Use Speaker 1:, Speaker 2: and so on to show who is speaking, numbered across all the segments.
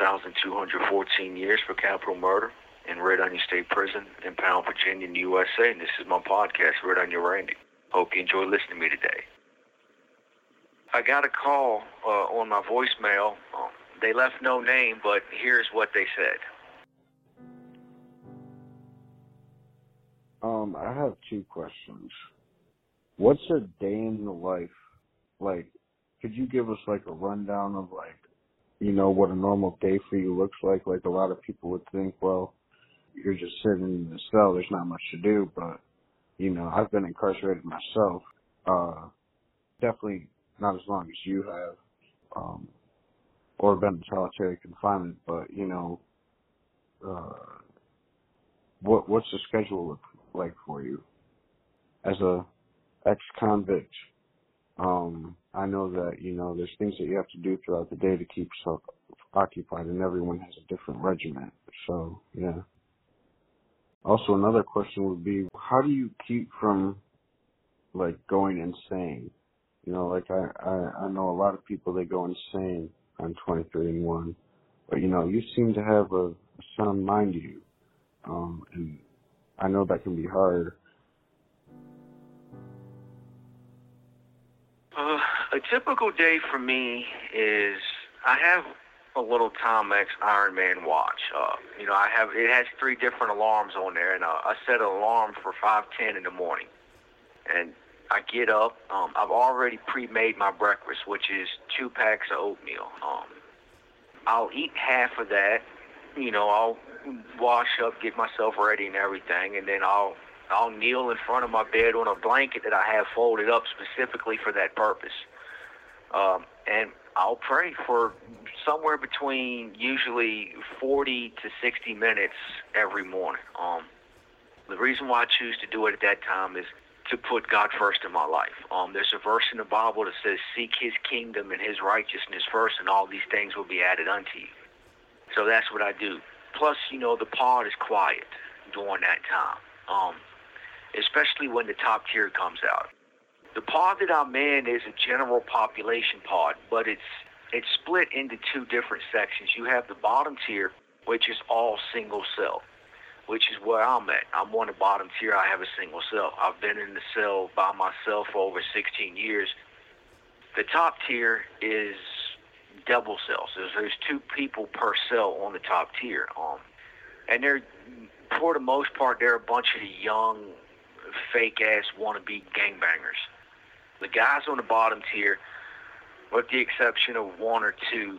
Speaker 1: 1,214 years for capital murder in Red Onion State Prison in Pound, Virginia, in the USA. And this is my podcast, Red Onion Randy. Hope you enjoy listening to me today. I got a call uh, on my voicemail. Um, they left no name, but here's what they said.
Speaker 2: Um, I have two questions. What's a day in the life like? Could you give us like a rundown of like, you know, what a normal day for you looks like? Like a lot of people would think, well, you're just sitting in the cell. There's not much to do, but you know, I've been incarcerated myself. Uh, definitely not as long as you have, um, or been in solitary confinement. But you know, uh, what what's the schedule look like for you as a ex-convict? Um, I know that you know there's things that you have to do throughout the day to keep yourself occupied, and everyone has a different regiment. So yeah. Also, another question would be, how do you keep from like going insane? You know, like I, I, I know a lot of people they go insane on 23 and 1, but you know, you seem to have a, a sound mind to you. Um, and I know that can be hard.
Speaker 1: A typical day for me is I have a little Timex Ironman watch. Uh, you know, I have it has three different alarms on there, and uh, I set an alarm for 5:10 in the morning. And I get up. Um, I've already pre-made my breakfast, which is two packs of oatmeal. Um, I'll eat half of that. You know, I'll wash up, get myself ready, and everything, and then I'll I'll kneel in front of my bed on a blanket that I have folded up specifically for that purpose. Um, and I'll pray for somewhere between usually 40 to 60 minutes every morning. Um, the reason why I choose to do it at that time is to put God first in my life. Um, there's a verse in the Bible that says, Seek his kingdom and his righteousness first, and all these things will be added unto you. So that's what I do. Plus, you know, the pod is quiet during that time, um, especially when the top tier comes out. The pod that I'm in is a general population pod, but it's it's split into two different sections. You have the bottom tier, which is all single cell, which is where I'm at. I'm on the bottom tier. I have a single cell. I've been in the cell by myself for over 16 years. The top tier is double cells. There's, there's two people per cell on the top tier. Um, and they're, for the most part, they're a bunch of young, fake ass wannabe gangbangers. The guys on the bottom tier, with the exception of one or two,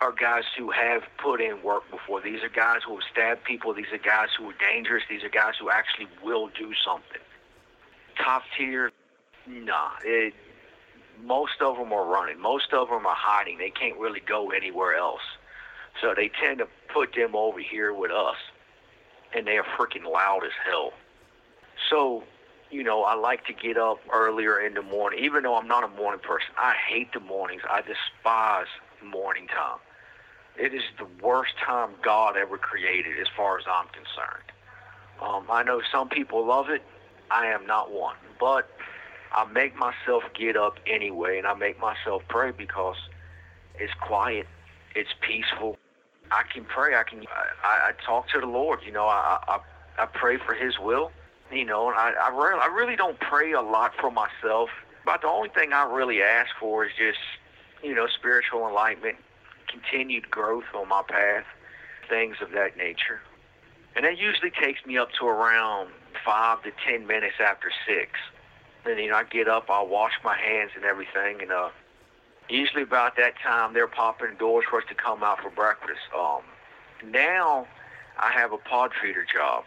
Speaker 1: are guys who have put in work before. These are guys who have stabbed people. These are guys who are dangerous. These are guys who actually will do something. Top tier, nah. It, most of them are running. Most of them are hiding. They can't really go anywhere else. So they tend to put them over here with us. And they are freaking loud as hell. So you know, I like to get up earlier in the morning, even though I'm not a morning person. I hate the mornings. I despise morning time. It is the worst time God ever created, as far as I'm concerned. Um, I know some people love it. I am not one, but I make myself get up anyway, and I make myself pray because it's quiet, it's peaceful. I can pray. I can. I, I talk to the Lord. You know, I, I I pray for His will you know, I I really, I really don't pray a lot for myself. But the only thing I really ask for is just, you know, spiritual enlightenment, continued growth on my path, things of that nature. And that usually takes me up to around five to ten minutes after six. Then you know, I get up, I'll wash my hands and everything, and uh, usually about that time they're popping doors for us to come out for breakfast. Um, now I have a pod feeder job,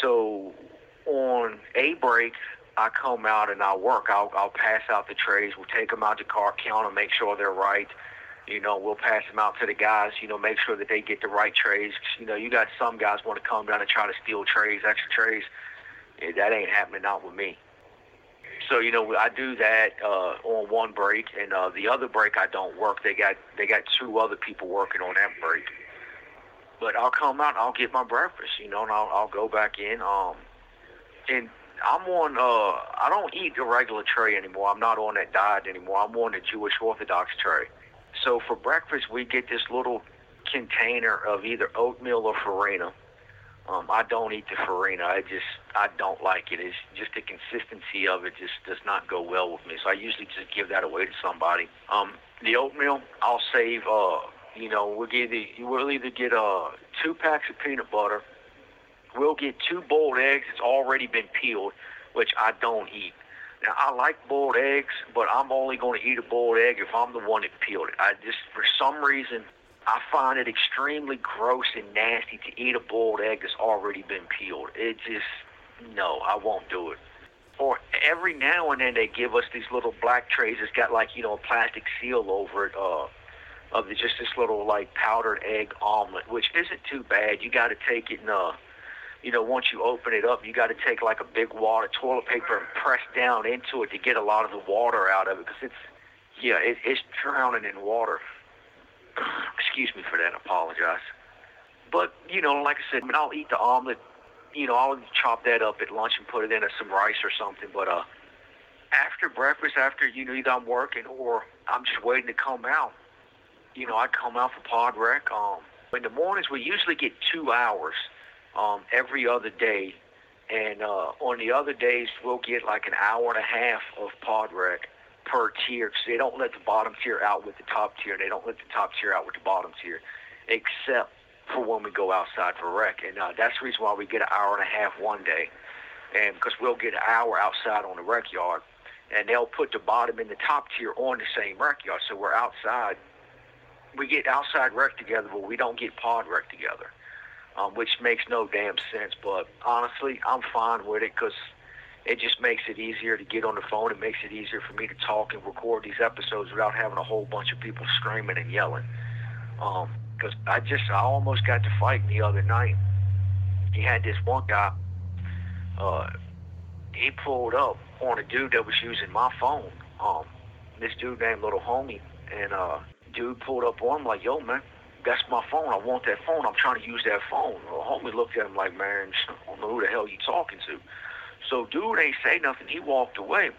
Speaker 1: so on a break, I come out and I work. I'll, I'll pass out the trays. We'll take them out to car, count them, make sure they're right. You know, we'll pass them out to the guys. You know, make sure that they get the right trays. You know, you got some guys want to come down and try to steal trays, extra trays. Yeah, that ain't happening not with me. So you know, I do that uh, on one break, and uh, the other break I don't work. They got they got two other people working on that break. but I'll come out and I'll get my breakfast, you know, and I'll, I'll go back in. Um, and I'm on. Uh, I don't eat the regular tray anymore. I'm not on that diet anymore. I'm on the Jewish Orthodox tray. So for breakfast, we get this little container of either oatmeal or farina. Um, I don't eat the farina. I just I don't like it. It's just the consistency of it just does not go well with me. So I usually just give that away to somebody. Um, the oatmeal I'll save. Uh, you know, we'll either we'll either get uh two packs of peanut butter. We'll get two boiled eggs that's already been peeled, which I don't eat. Now I like boiled eggs, but I'm only going to eat a boiled egg if I'm the one that peeled it. I just for some reason I find it extremely gross and nasty to eat a boiled egg that's already been peeled. It just no, I won't do it. Or every now and then they give us these little black trays that's got like you know a plastic seal over it. Uh, of just this little like powdered egg omelet, which isn't too bad. You got to take it and uh, you know, once you open it up, you got to take like a big wad of toilet paper and press down into it to get a lot of the water out of it because it's yeah, it, it's drowning in water. Excuse me for that. I apologize. But you know, like I said, I mean, I'll eat the omelet. You know, I'll chop that up at lunch and put it in some rice or something. But uh, after breakfast, after you know either I'm working or I'm just waiting to come out, you know, I come out for pod rec. Um, in the mornings, we usually get two hours um, every other day. And uh, on the other days, we'll get like an hour and a half of pod rec per tier because they don't let the bottom tier out with the top tier. And they don't let the top tier out with the bottom tier, except for when we go outside for rec. And uh, that's the reason why we get an hour and a half one day. And because we'll get an hour outside on the rec yard, and they'll put the bottom and the top tier on the same rec yard. So we're outside we get outside rec together, but we don't get pod rec together, um, which makes no damn sense. But honestly, I'm fine with it because it just makes it easier to get on the phone. It makes it easier for me to talk and record these episodes without having a whole bunch of people screaming and yelling. Because um, I just, I almost got to fight the other night. He had this one guy. Uh, he pulled up on a dude that was using my phone. Um, this dude named Little Homie, and uh, dude pulled up on him like, yo, man, that's my phone. I want that phone. I'm trying to use that phone. Well, homie looked at him like, man, I don't know who the hell you talking to. So dude ain't say nothing. He walked away.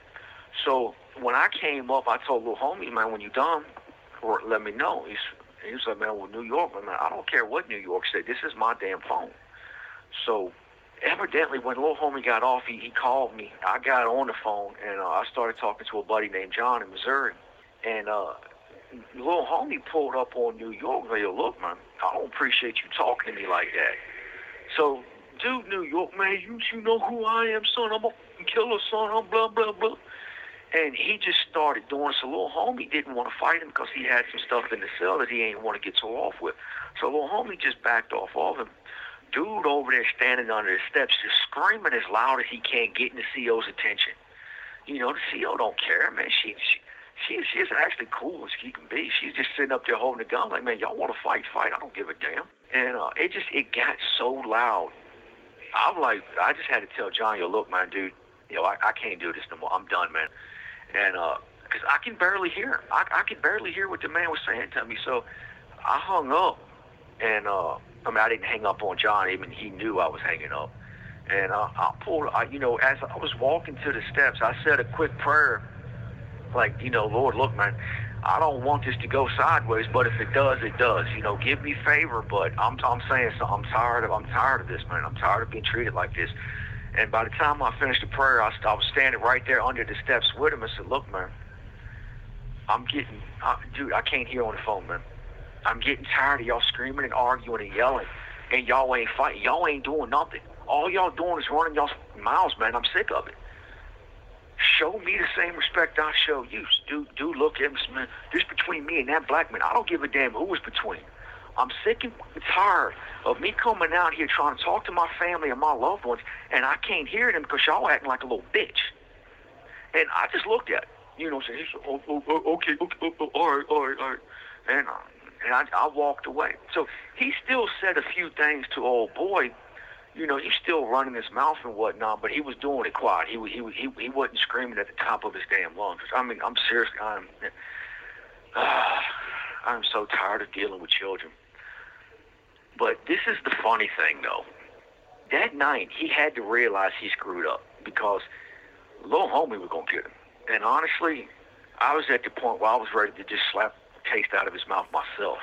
Speaker 1: So when I came up, I told little homie, man, when you done, or let me know. He's he was like, man, well, New York, man, I don't care what New York said. This is my damn phone. So evidently, when little homie got off, he, he called me. I got on the phone and uh, I started talking to a buddy named John in Missouri. And uh, little homie pulled up on New York. Like, look, man, I don't appreciate you talking to me like that. So, dude, New York, man, you you know who I am, son. I'm a killer, son. I'm blah blah blah. And he just started doing so little homie didn't want to fight him because he had some stuff in the cell that he ain't want to get so off with. So little homie just backed off of him. Dude over there standing under the steps just screaming as loud as he can, getting the CO's attention. You know, the CO don't care, man. She, she she she's actually cool as she can be. She's just sitting up there holding a gun like, man, y'all want to fight, fight. I don't give a damn. And uh, it just it got so loud. I'm like, I just had to tell John, yo, look, man, dude, you know, I, I can't do this no more. I'm done, man. And uh, because I can barely hear, I, I can barely hear what the man was saying to me. So I hung up, and uh, I mean, I didn't hang up on John. Even he knew I was hanging up. And uh, I pulled, I, you know, as I was walking to the steps, I said a quick prayer like, you know, Lord, look, man, I don't want this to go sideways, but if it does, it does. You know, give me favor, but I'm I'm saying so I'm tired of I'm tired of this, man. I'm tired of being treated like this. And by the time I finished the prayer, I, I was standing right there under the steps with him. I said, look, man, I'm getting, uh, dude, I can't hear on the phone, man. I'm getting tired of y'all screaming and arguing and yelling, and y'all ain't fighting. Y'all ain't doing nothing. All y'all doing is running y'all's mouths, man. I'm sick of it show me the same respect I show you. Do do look at man. This between me and that black man. I don't give a damn who is between. I'm sick and tired of me coming out here trying to talk to my family and my loved ones, and I can't hear them because y'all acting like a little bitch. And I just looked at, you know, saying, oh, oh, oh, okay, okay, oh, oh, all right, all right, all right, and uh, and I, I walked away. So he still said a few things to old boy you know, he's still running his mouth and whatnot, but he was doing it quiet. He he he he wasn't screaming at the top of his damn lungs. I mean, I'm serious. I'm uh, I'm so tired of dealing with children. But this is the funny thing, though. That night, he had to realize he screwed up because little homie was gonna get him. And honestly, I was at the point where I was ready to just slap taste out of his mouth myself.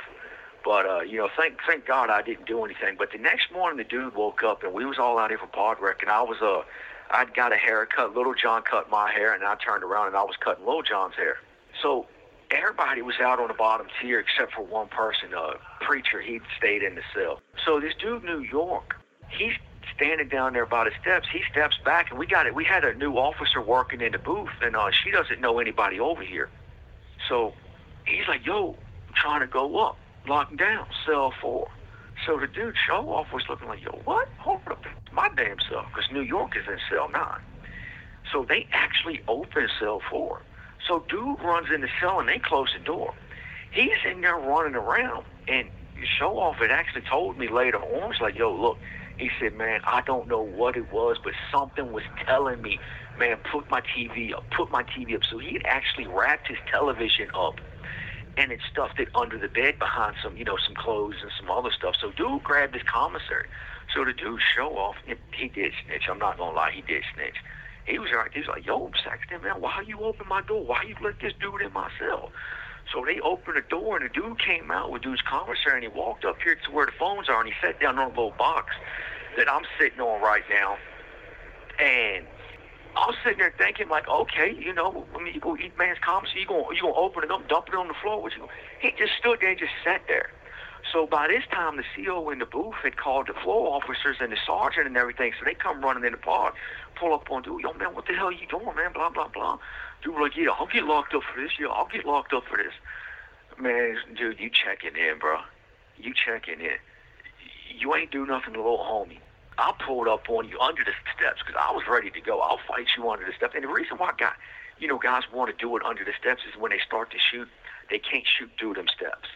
Speaker 1: But uh, you know, thank thank God I didn't do anything. But the next morning, the dude woke up and we was all out here for pod rec, and I was uh, I'd got a haircut. Little John cut my hair, and I turned around and I was cutting Little John's hair. So everybody was out on the bottom tier except for one person, a preacher. He'd stayed in the cell. So this dude, New York, he's standing down there by the steps. He steps back, and we got it. We had a new officer working in the booth, and uh, she doesn't know anybody over here. So he's like, "Yo, I'm trying to go up." Locking down cell four. So the dude show off was looking like, yo, what? Hold up, my damn cell, because New York is in cell nine. So they actually open cell four. So dude runs in the cell and they close the door. He's in there running around, and show off had actually told me later on, he's like, yo, look, he said, man, I don't know what it was, but something was telling me, man, put my TV up, put my TV up. So he had actually wrapped his television up and it stuffed it under the bed behind some, you know, some clothes and some other stuff. So dude grabbed his commissary. So the dude show off, he did snitch. I'm not gonna lie, he did snitch. He was like, he was like, yo, Saxton, man, why you open my door? Why you let this dude in my cell? So they opened the door, and the dude came out with dude's commissary, and he walked up here to where the phones are, and he sat down on a little box that I'm sitting on right now. And I was sitting there thinking, like, okay, you know, I mean, you go eat man's commissary, you gonna you gonna open it up, dump it on the floor. What you? He just stood there and just sat there. So by this time, the CO in the booth had called the floor officers and the sergeant and everything. So they come running in the park, pull up on dude, yo man, what the hell you doing, man? Blah blah blah. Dude like, yeah, I'll get locked up for this. Yeah, I'll get locked up for this. Man, dude, you checking in, bro? You checking in? You ain't do nothing to little homie. I pulled up on you under the steps because I was ready to go. I'll fight you under the steps. And the reason why guy, you know, guys want to do it under the steps is when they start to shoot, they can't shoot through them steps.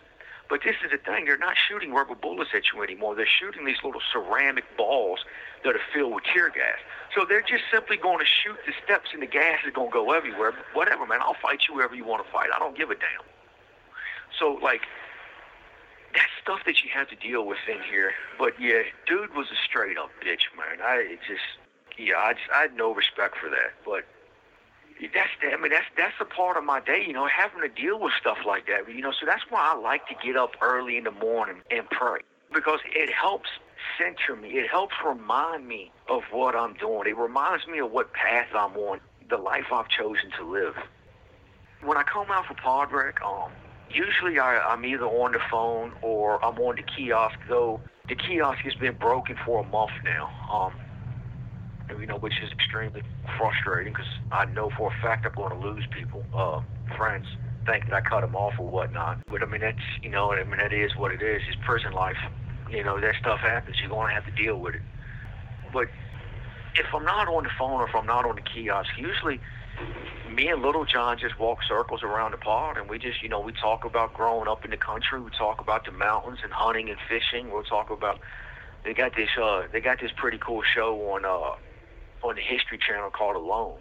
Speaker 1: But this is the thing, they're not shooting rubber bullets at you anymore. They're shooting these little ceramic balls that are filled with tear gas. So they're just simply going to shoot the steps and the gas is going to go everywhere. Whatever, man, I'll fight you wherever you want to fight. I don't give a damn. So, like, that's stuff that you have to deal with in here. But yeah, dude was a straight up bitch, man. I just, yeah, I just, I had no respect for that. But that's, the, I mean, that's that's a part of my day, you know, having to deal with stuff like that. You know, so that's why I like to get up early in the morning and pray because it helps center me. It helps remind me of what I'm doing. It reminds me of what path I'm on, the life I've chosen to live. When I come out for pod rec, um, usually I, I'm either on the phone or I'm on the kiosk, though the kiosk has been broken for a month now. Um, you know, which is extremely frustrating because I know for a fact I'm going to lose people, uh, friends, think that I cut them off or whatnot. But I mean, that's you know, I mean, that is what it is. It's prison life. You know, that stuff happens. You're going to have to deal with it. But if I'm not on the phone or if I'm not on the kiosk, usually me and Little John just walk circles around the pod, and we just, you know, we talk about growing up in the country. We talk about the mountains and hunting and fishing. We'll talk about they got this, uh, they got this pretty cool show on, uh, on the History Channel called Alone.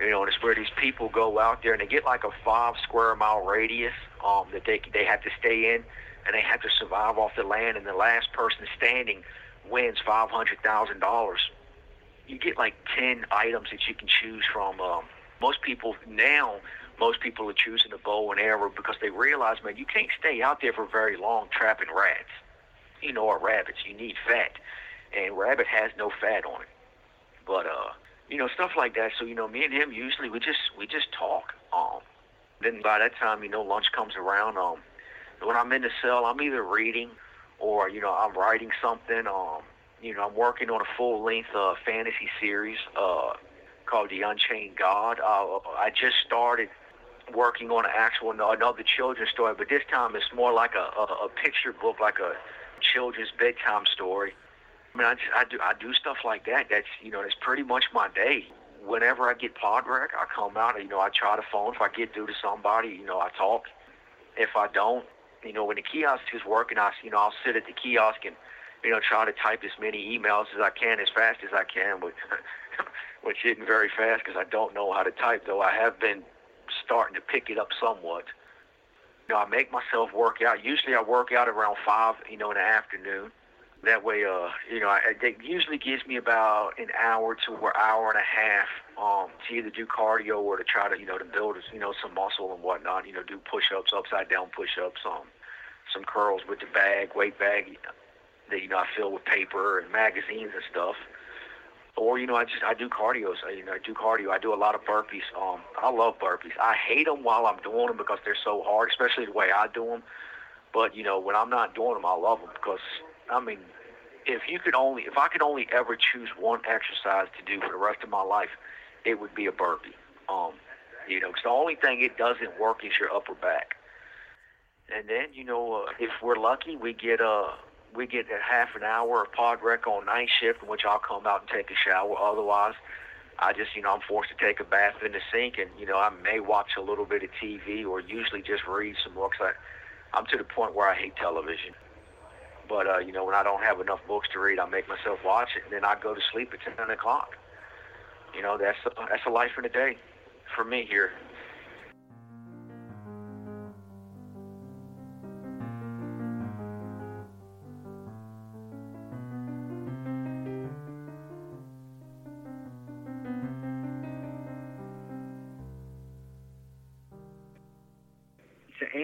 Speaker 1: You know, and it's where these people go out there and they get like a five square mile radius um, that they they have to stay in, and they have to survive off the land. And the last person standing wins five hundred thousand dollars. You get like ten items that you can choose from. Um, most people now, most people are choosing the bow and arrow because they realize, man, you can't stay out there for very long trapping rats, you know, or rabbits. You need fat, and rabbit has no fat on it. But uh, you know, stuff like that. So you know, me and him usually we just we just talk. Um, then by that time, you know, lunch comes around. Um, when I'm in the cell, I'm either reading or you know I'm writing something. Um, you know, I'm working on a full length uh, fantasy series. Uh, called The Unchained God. Uh, I just started working on an actual another children's story, but this time it's more like a, a, a picture book, like a children's bedtime story. I mean, I, just, I do I do stuff like that. That's you know, that's pretty much my day. Whenever I get pod rec, I come out. You know, I try the phone. If I get through to somebody, you know, I talk. If I don't, you know, when the kiosk is working, I you know I'll sit at the kiosk and you know try to type as many emails as I can as fast as I can. But which isn't very fast because I don't know how to type, though I have been starting to pick it up somewhat. You know, I make myself work out. Usually I work out around 5, you know, in the afternoon.
Speaker 3: That way, uh, you know, it usually gives me about an hour to an hour and a half um, to either do cardio or to try to, you know, to build, you know, some muscle and whatnot. You know, do push-ups, upside down push-ups, um, some curls with the bag, weight bag that you know I fill with paper and magazines and stuff. Or you know, I just I do cardio. So, you know, I do cardio. I do a lot of burpees. Um, I love burpees. I hate them while I'm doing them because they're so hard, especially the way I do them. But you know, when I'm not doing them, I love them because I mean, if you could only, if I could only ever choose one exercise to do for the rest of my life, it would be a burpee. Um, you know, because the only thing it doesn't work is your upper back. And then, you know, uh, if we're lucky, we get a uh, we get a half an hour of pod rec on night shift, in which I'll come out and take a shower. Otherwise, I just, you know, I'm forced to take a bath in the sink, and you know, I may watch a little bit of TV or usually just read some books. I, I'm to the point where I hate television. But uh, you know, when I don't have enough books to read, I make myself watch it, and then I go to sleep at 10 o'clock. You know, that's a, that's a life in a day for me here.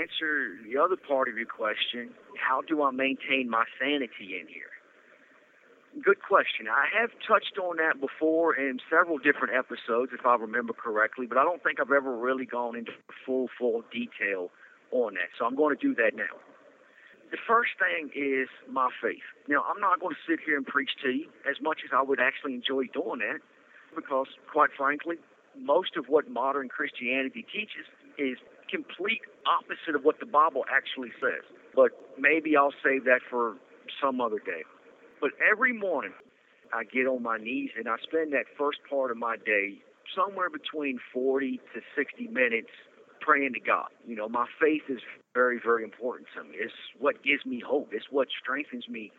Speaker 1: Answer the other part of your question, how do I maintain my sanity in here? Good question. I have touched on that before in several different episodes, if I remember correctly, but I don't think I've ever really gone into full, full detail on that. So I'm going to do that now. The first thing is my faith. Now, I'm not going to sit here and preach to you as much as I would actually enjoy doing that, because quite frankly, most of what modern Christianity teaches is complete opposite of what the Bible actually says. But maybe I'll save that for some other day. But every morning, I get on my knees and I spend that first part of my day somewhere between 40 to 60 minutes praying to God. You know, my faith is very, very important to me. It's what gives me hope. It's what strengthens me.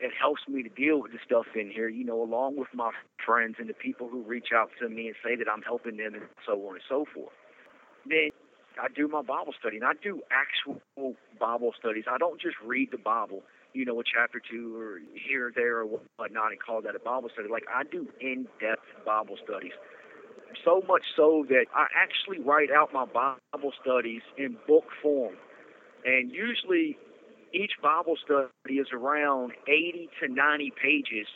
Speaker 1: It helps me to deal with the stuff in here, you know, along with my friends and the people who reach out to me and say that I'm helping them and so on and so forth. Then I do my Bible study, and I do actual Bible studies. I don't just read the Bible, you know, a chapter two or here or there or whatnot, and call that a Bible study. Like I do in-depth Bible studies. So much so that I actually write out my Bible studies in book form, and usually each Bible study is around 80 to 90 pages,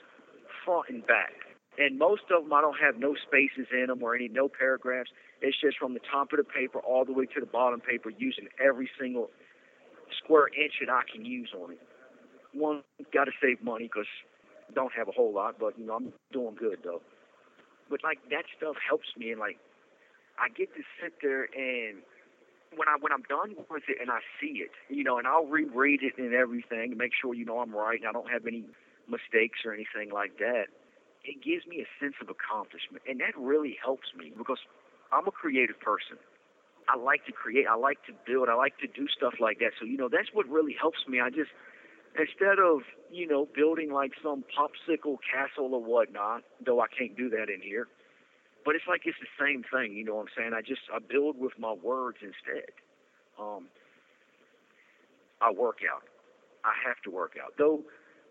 Speaker 1: front and back. And most of them I don't have no spaces in them or any no paragraphs. It's just from the top of the paper all the way to the bottom paper, using every single square inch that I can use on it. One, got to save money because don't have a whole lot, but you know I'm doing good though. But like that stuff helps me, and like I get to sit there and when I when I'm done with it and I see it, you know, and I'll reread it and everything, and make sure you know I'm right and I don't have any mistakes or anything like that. It gives me a sense of accomplishment, and that really helps me because I'm a creative person. I like to create. I like to build. I like to do stuff like that. So you know, that's what really helps me. I just instead of you know building like some popsicle castle or whatnot, though I can't do that in here. But it's like it's the same thing. You know what I'm saying? I just I build with my words instead. Um, I work out. I have to work out. Though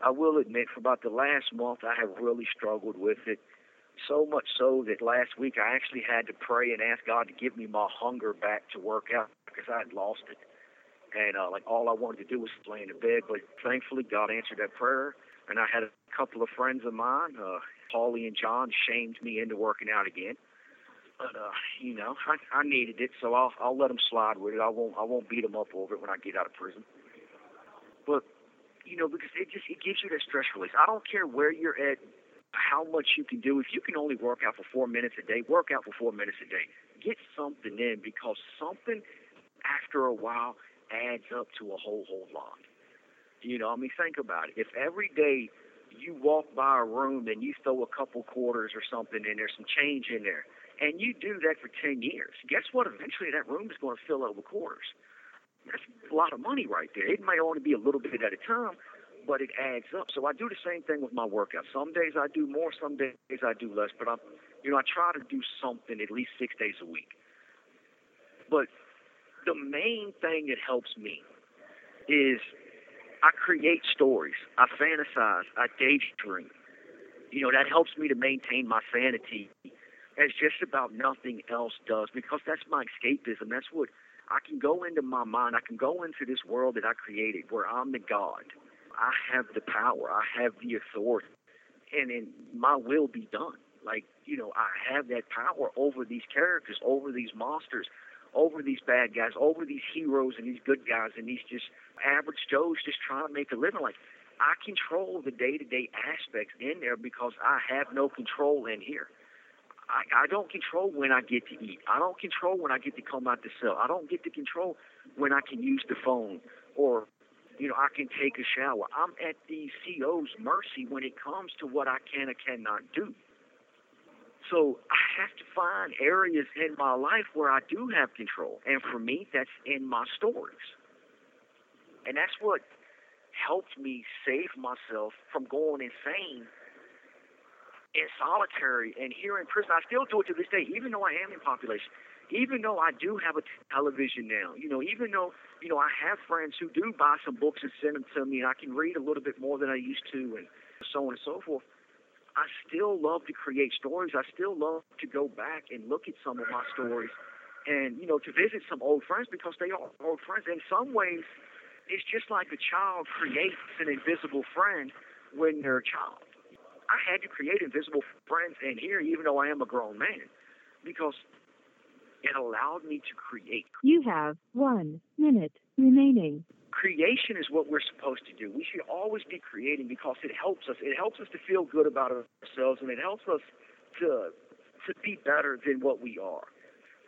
Speaker 1: I will admit, for about the last month, I have really struggled with it so much so that last week I actually had to pray and ask God to give me my hunger back to work out because I had lost it. And uh, like all I wanted to do was lay in bed, but thankfully God answered that prayer. And I had a couple of friends of mine, uh, Paulie and John, shamed me into working out again. But uh, you know, I, I needed it, so I'll I'll let them slide with it. I won't I won't beat them up over it when I get out of prison. But you know, because it just it gives you that stress release. I don't care where you're at how much you can do. If you can only work out for four minutes a day, work out for four minutes a day. Get something in because something after a while adds up to a whole whole lot. You know, I mean, think about it. If every day you walk by a room and you throw a couple quarters or something in there, some change in there, and you do that for 10 years, guess what? Eventually that room is going to fill up with quarters. That's a lot of money right there. It may only be a little bit at a time, but it adds up. So I do the same thing with my workout. Some days I do more, some days I do less, but I'm, you know, I try to do something at least six days a week. But the main thing that helps me is I create stories. I fantasize. I daydream. You know, that helps me to maintain my sanity as just about nothing else does because that's my escapism. That's what I can go into my mind. I can go into this world that I created where I'm the God. I have the power. I have the authority. And, and my will be done. Like, you know, I have that power over these characters, over these monsters, over these bad guys, over these heroes and these good guys and these just average Joes just trying to make a living. Like, I control the day to day aspects in there because I have no control in here. I, I don't control when I get to eat. I don't control when I get to come out the cell. I don't get to control when I can use the phone or, you know, I can take a shower. I'm at the CO's mercy when it comes to what I can or cannot do. So I have to find areas in my life where I do have control. And for me, that's in my stories. And that's what helped me save myself from going insane in solitary and here in prison. I still do it to this day, even though I am in population, even though I do have a television now, you know, even though, you know, I have friends who do buy some books and send them to me and I can read a little bit more than I used to and so on and so forth. I still love to create stories. I still love to go back and look at some of my stories and, you know, to visit some old friends because they are old friends. In some ways, it's just like a child creates an invisible friend when they're a child. I had to create invisible friends in here, even though I am a grown man, because it allowed me to create.
Speaker 4: You have one minute remaining.
Speaker 1: Creation is what we're supposed to do. We should always be creating because it helps us. It helps us to feel good about ourselves, and it helps us to to be better than what we are.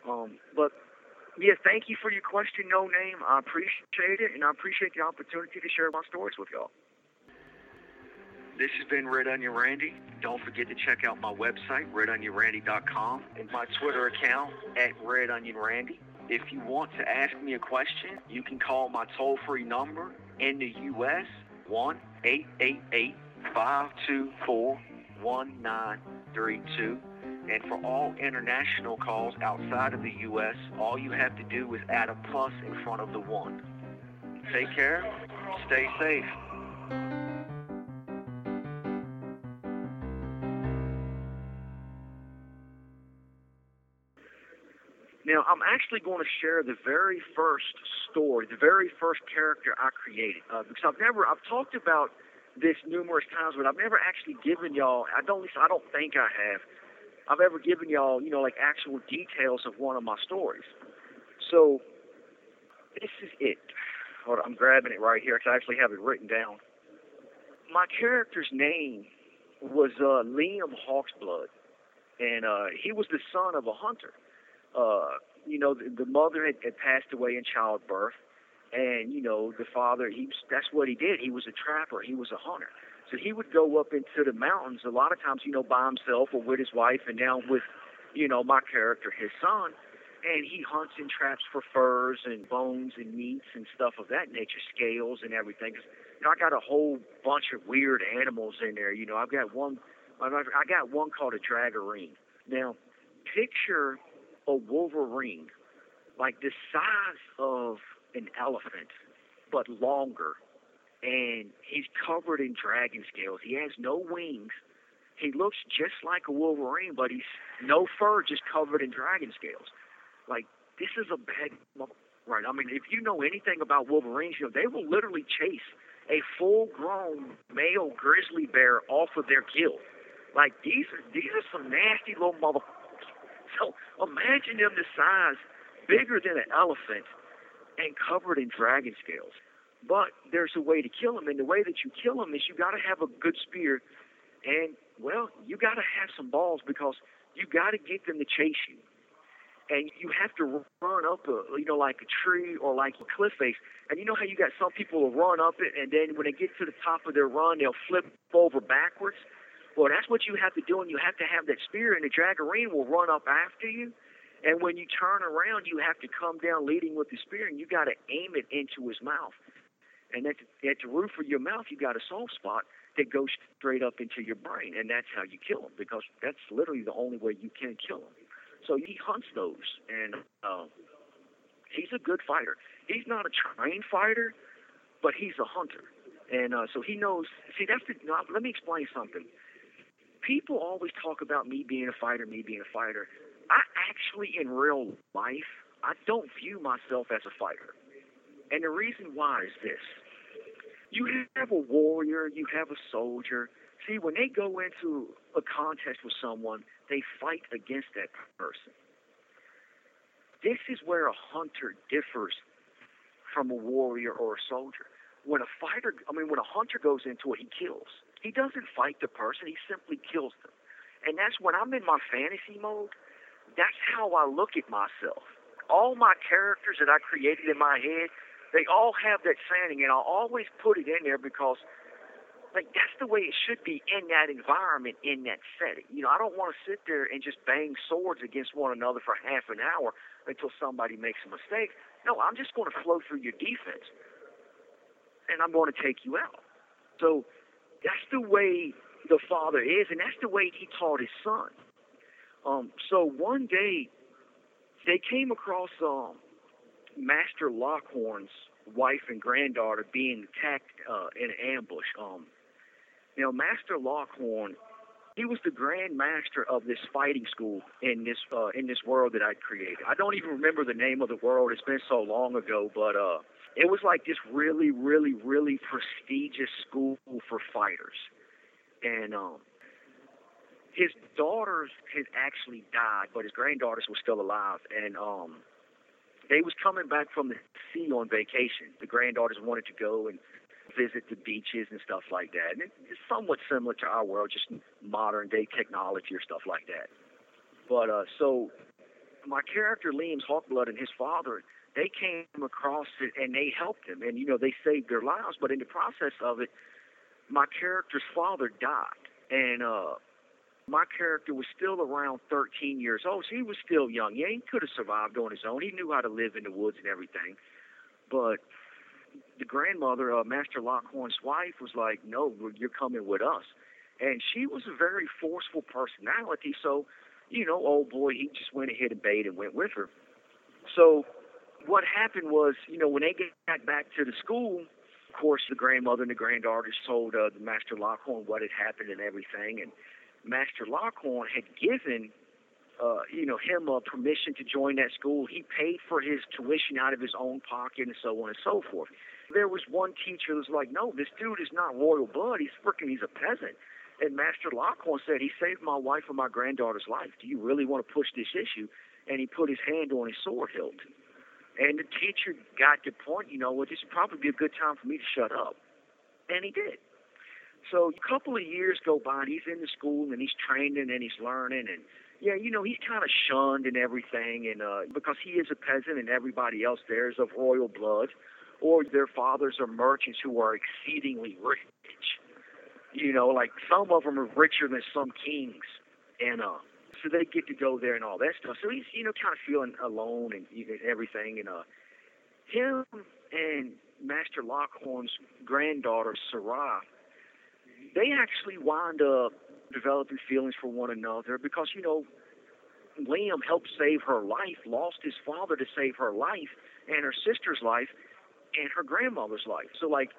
Speaker 1: Um, but yeah, thank you for your question, No Name. I appreciate it, and I appreciate the opportunity to share my stories with y'all.
Speaker 3: This has been Red Onion Randy. Don't forget to check out my website, redonionrandy.com, and my Twitter account at Red Onion Randy. If you want to ask me a question, you can call my toll free number in the U.S. 1 888 524 1932. And for all international calls outside of the U.S., all you have to do is add a plus in front of the one. Take care. Stay safe.
Speaker 1: I'm actually going to share the very first story, the very first character I created, uh, because I've never, I've talked about this numerous times, but I've never actually given y'all. I don't, I don't think I have. I've ever given y'all, you know, like actual details of one of my stories. So, this is it. On, I'm grabbing it right here. because I actually have it written down. My character's name was uh, Liam Hawksblood, and uh, he was the son of a hunter uh, you know, the, the mother had, had passed away in childbirth, and you know, the father, he was, that's what he did. He was a trapper. He was a hunter. So he would go up into the mountains a lot of times, you know, by himself or with his wife, and now with, you know, my character, his son, and he hunts and traps for furs and bones and meats and stuff of that nature, scales and everything. You know, I got a whole bunch of weird animals in there. You know, I've got one, I got one called a dragarine. Now, picture a wolverine, like the size of an elephant, but longer. And he's covered in dragon scales. He has no wings. He looks just like a wolverine, but he's no fur, just covered in dragon scales. Like this is a bad right. I mean, if you know anything about wolverines, you know they will literally chase a full-grown male grizzly bear off of their kill. Like these are these are some nasty little mother so imagine them the size, bigger than an elephant, and covered in dragon scales. But there's a way to kill them, and the way that you kill them is you got to have a good spear, and well, you got to have some balls because you got to get them to chase you, and you have to run up a you know like a tree or like a cliff face, and you know how you got some people will run up it, and then when they get to the top of their run, they'll flip over backwards. Well, that's what you have to do, and you have to have that spear, and the dragarine will run up after you. And when you turn around, you have to come down leading with the spear, and you got to aim it into his mouth. And at the, at the roof of your mouth, you got a soft spot that goes straight up into your brain, and that's how you kill him because that's literally the only way you can kill him. So he hunts those, and uh, he's a good fighter. He's not a trained fighter, but he's a hunter. And uh, so he knows. See, that's the. No, let me explain something. People always talk about me being a fighter, me being a fighter. I actually, in real life, I don't view myself as a fighter. And the reason why is this. You have a warrior, you have a soldier. See, when they go into a contest with someone, they fight against that person. This is where a hunter differs from a warrior or a soldier. When a fighter, I mean, when a hunter goes into it, he kills. He doesn't fight the person, he simply kills them. And that's when I'm in my fantasy mode, that's how I look at myself. All my characters that I created in my head, they all have that saying, and I'll always put it in there because like that's the way it should be in that environment, in that setting. You know, I don't want to sit there and just bang swords against one another for half an hour until somebody makes a mistake. No, I'm just going to flow through your defense, and I'm going to take you out. So that's the way the father is, and that's the way he taught his son. Um, so one day, they came across um, Master Lockhorn's wife and granddaughter being attacked uh, in an ambush. Um, you know, Master Lockhorn, he was the grand master of this fighting school in this uh, in this world that I created. I don't even remember the name of the world. It's been so long ago, but uh, it was like this really, really, really prestigious school for fighters. And um, his daughters had actually died, but his granddaughters were still alive. And um, they was coming back from the sea on vacation. The granddaughters wanted to go and visit the beaches and stuff like that. And it's somewhat similar to our world, just modern day technology or stuff like that. But uh, so my character Liam's Hawkblood and his father, they came across it and they helped him, and you know they saved their lives. But in the process of it, my character's father died, and uh, my character was still around 13 years old, so he was still young. Yeah, he could have survived on his own. He knew how to live in the woods and everything, but the grandmother, uh, Master Lockhorn's wife, was like, "No, you're coming with us," and she was a very forceful personality. So, you know, old boy, he just went ahead and bade and went with her. So, what happened was, you know, when they got back to the school, of course, the grandmother and the granddaughters told uh, the Master Lockhorn what had happened and everything, and Master Lockhorn had given uh, you know, him uh, permission to join that school. He paid for his tuition out of his own pocket and so on and so forth. There was one teacher who was like, no, this dude is not royal blood. He's freaking, he's a peasant. And Master Lockhorn said, he saved my wife and my granddaughter's life. Do you really want to push this issue? And he put his hand on his sword hilt. And the teacher got the point, you know, well, this would probably be a good time for me to shut up. And he did. So a couple of years go by, and he's in the school, and he's training, and he's learning, and yeah, you know, he's kind of shunned and everything, and uh, because he is a peasant and everybody else there is of royal blood, or their fathers are merchants who are exceedingly rich. You know, like some of them are richer than some kings, and uh, so they get to go there and all that stuff. So he's, you know, kind of feeling alone and everything, and uh, him and Master Lockhorn's granddaughter Sarah, they actually wind up developing feelings for one another because, you know, Liam helped save her life, lost his father to save her life and her sister's life and her grandmother's life. So, like,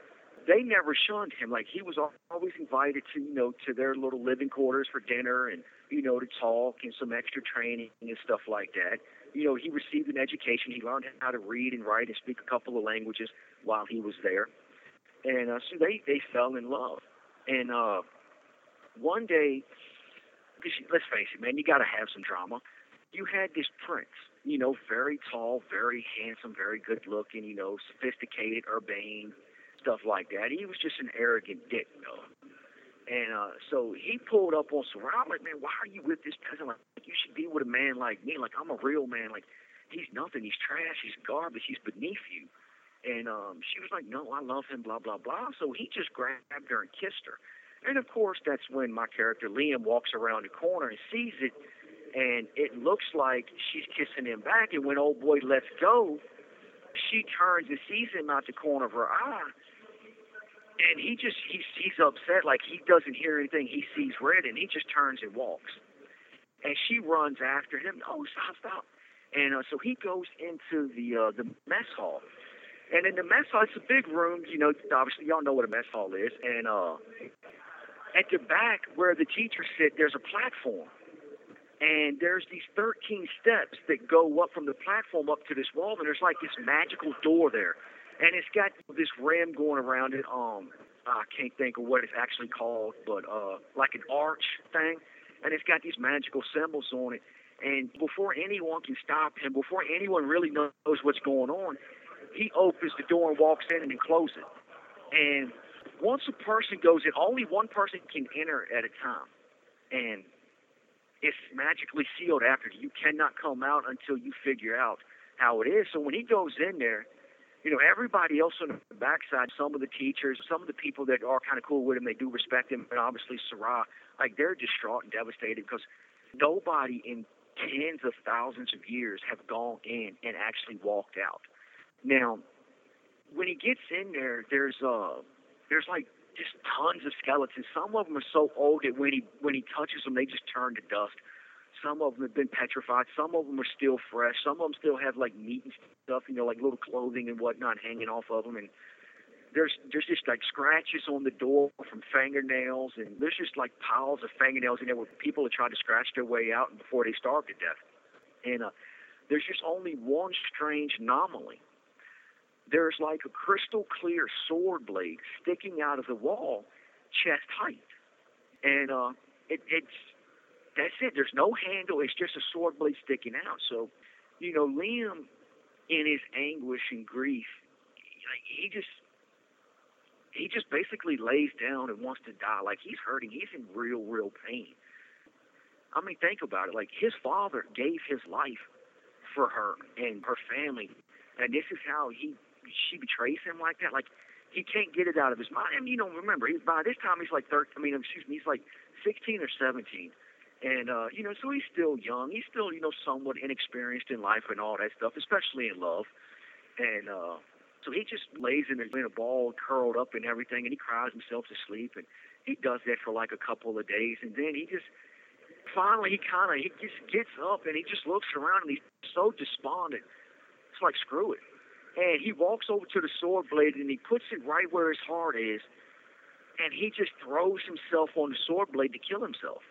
Speaker 1: they never shunned him. Like, he was always invited to, you know, to their little living quarters for dinner and, you know, to talk and some extra training and stuff like that. You know, he received an education. He learned how to read and write and speak a couple of languages while he was there. And uh, so they, they fell in love. And, uh, one day, let's face it, man, you got to have some drama. You had this prince, you know, very tall, very handsome, very good looking, you know, sophisticated, urbane, stuff like that. He was just an arrogant dick, though. And uh, so he pulled up on Sarah. I'm like, man, why are you with this peasant? Like, you should be with a man like me. Like, I'm a real man. Like, he's nothing. He's trash. He's garbage. He's beneath you. And um, she was like, no, I love him, blah, blah, blah. So he just grabbed her and kissed her. And of course, that's when my character Liam walks around the corner and sees it, and it looks like she's kissing him back. And when old boy lets go, she turns and sees him out the corner of her eye, and he just he's he's upset, like he doesn't hear anything. He sees red, and he just turns and walks. And she runs after him. Oh, stop, stop! And uh, so he goes into the uh, the mess hall, And in the mess hall, it's a big room. You know, obviously y'all know what a mess hall is. And uh, at the back where the teachers sit, there's a platform. And there's these 13 steps that go up from the platform up to this wall, and there's like this magical door there, and it's got this rim going around it. Um, I can't think of what it's actually called, but uh, like an arch thing, and it's got these magical symbols on it. And before anyone can stop him, before anyone really knows what's going on, he opens the door and walks in and then closes it. And once a person goes in, only one person can enter at a time. And it's magically sealed after you. You cannot come out until you figure out how it is. So when he goes in there, you know, everybody else on the backside, some of the teachers, some of the people that are kind of cool with him, they do respect him, and obviously Sarah, like they're distraught and devastated because nobody in tens of thousands of years have gone in and actually walked out. Now, when he gets in there, there's uh, there's like just tons of skeletons. Some of them are so old that when he when he touches them, they just turn to dust. Some of them have been petrified. Some of them are still fresh. Some of them still have like meat and stuff, you know, like little clothing and whatnot hanging off of them. And there's there's just like scratches on the door from fingernails, and there's just like piles of fingernails in there where people have tried to scratch their way out before they starved to death. And uh, there's just only one strange anomaly there's like a crystal clear sword blade sticking out of the wall, chest height, and uh, it, it's that's it. There's no handle. It's just a sword blade sticking out. So, you know, Liam, in his anguish and grief, he just he just basically lays down and wants to die. Like he's hurting. He's in real, real pain. I mean, think about it. Like his father gave his life for her and her family, and this is how he she betrays him like that. Like he can't get it out of his mind. Mean, you know, remember, he's by this time he's like 13. I mean, excuse me, he's like 16 or 17. And uh, you know, so he's still young. He's still, you know, somewhat inexperienced in life and all that stuff, especially in love. And uh, so he just lays in a, in a ball, curled up and everything, and he cries himself to sleep. And he does that for like a couple of days, and then he just finally he kind of he just gets up and he just looks around and he's so despondent. It's like screw it and he walks over to the sword blade and he puts it right where his heart is, and he just throws himself on the sword blade to kill himself.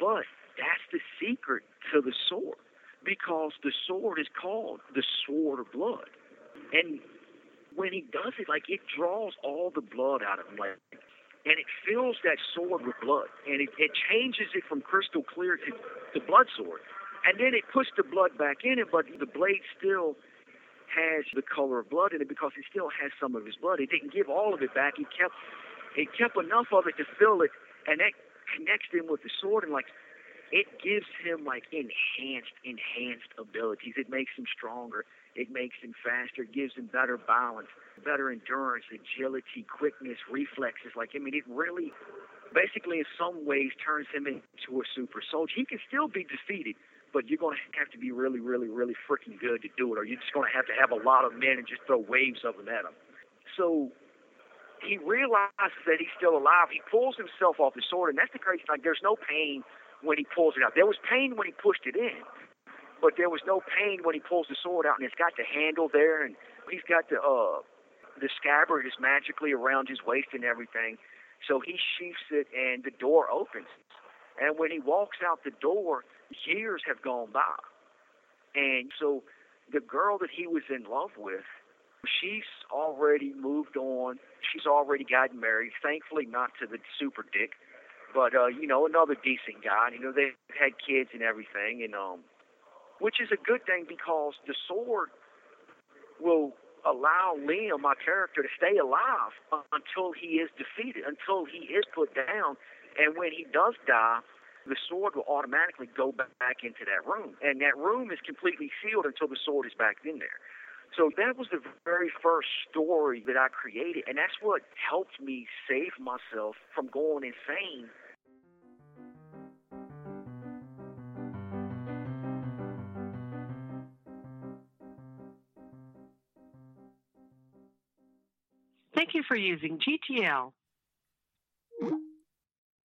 Speaker 1: But that's the secret to the sword, because the sword is called the sword of blood, and when he does it, like it draws all the blood out of him, like, and it fills that sword with blood, and it, it changes it from crystal clear to the blood sword, and then it puts the blood back in it, but the blade still has the color of blood in it because he still has some of his blood. He didn't give all of it back. He kept he kept enough of it to fill it, and that connects him with the sword and like it gives him like enhanced enhanced abilities. It makes him stronger. It makes him faster. It gives him better balance, better endurance, agility, quickness, reflexes. Like I mean, it really basically in some ways turns him into a super soldier. He can still be defeated, but you're going to have to be really, really, really freaking good to do it, or you're just going to have to have a lot of men and just throw waves of them at him. So he realizes that he's still alive. He pulls himself off the sword, and that's the crazy thing. There's no pain when he pulls it out. There was pain when he pushed it in, but there was no pain when he pulls the sword out, and it's got the handle there, and he's got the uh, the scabbard is magically around his waist and everything. So he sheaths it, and the door opens. And when he walks out the door, years have gone by. And so the girl that he was in love with, she's already moved on. She's already gotten married. Thankfully, not to the super dick, but uh, you know, another decent guy. You know, they've had kids and everything, and um, which is a good thing because the sword will allow Liam, my character, to stay alive until he is defeated, until he is put down, and when he does die, the sword will automatically go back into that room. And that room is completely sealed until the sword is back in there. So that was the very first story that I created, and that's what helped me save myself from going insane.
Speaker 4: Thank you for using GTL.